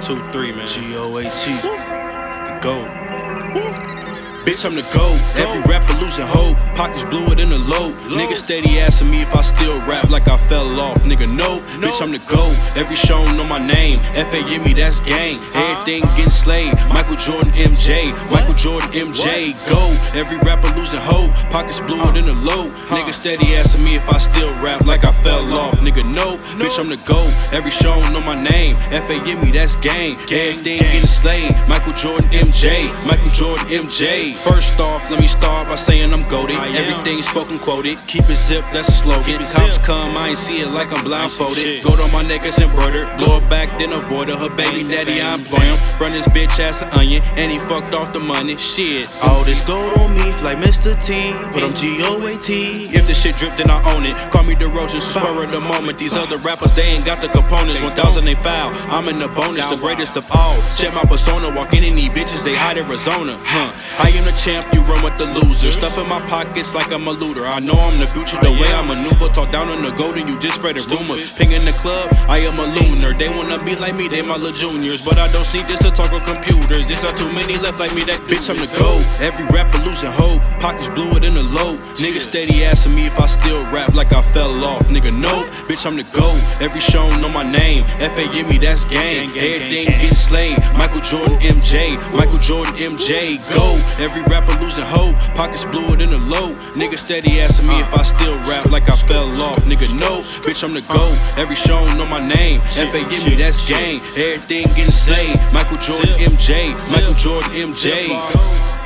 two, three, man. G O A T. The GOAT. Bitch, I'm the GOAT. Every rapper losing hope. Pockets bluer than a load. Nigga steady asking me if I still rap like I fell off. Nigga, no. Bitch, I'm the GOAT. Every show know my name. FA me, that's gang. Everything getting slayed. Michael Jordan, MJ. Michael Jordan, MJ. Go. Every rapper losing hope. Pockets bluer than a load. Nigga steady asking me if I still rap like I fell off. Nigga, no. Bitch, I'm the GOAT. Every show know my name. FA me, that's gang. Everything getting slayed. Michael Jordan, MJ. Michael Jordan, MJ. First off, let me start by saying I'm goaded. Everything spoken quoted. Keep it zipped, that's a slogan. Cops come, I ain't see it like I'm blindfolded. Gold on my neck is embroidered. Blow it back, then avoid her. Her baby daddy, I employ him. Run this bitch ass an onion, and he fucked off the money. Shit. All this gold on me like Mr. T, but I'm G O A T. If the shit drip, then I own it. Call me the roaches, spur of the moment. These other rappers, they ain't got the components. 1000 they foul. I'm in the bonus, the greatest of all. Check my persona, walk in and these bitches, they hide Arizona. Huh. I am the champ, you run with the losers. Stuff in my pockets like I'm a looter. I know I'm the future, the way I maneuver. Talk down on the golden, you just spread a rumor. Ping in the club, I am a lunar. They wanna be like me, they my little juniors. But I don't sneak this to talk on computers. There's are too many left like me, that bitch, I'm the GOAT. Every rapper losing hope. Pockets bluer than a load. Nigga steady asking me if I still rap like I fell off. Nigga, no, bitch, I'm the GOAT. Every show know my name. FA give me, that's gang. Everything getting slain. Michael Jordan, MJ. Michael Jordan, MJ. Go. Every rapper losing hope. Pockets bluer than a load. Nigga steady asking me if I still rap like I fell off. Nigga, no, bitch, I'm the GOAT. Every show know my name. FA give me, that's game. Everything getting slayed. Michael Jordan, MJ. Michael Jordan, MJ.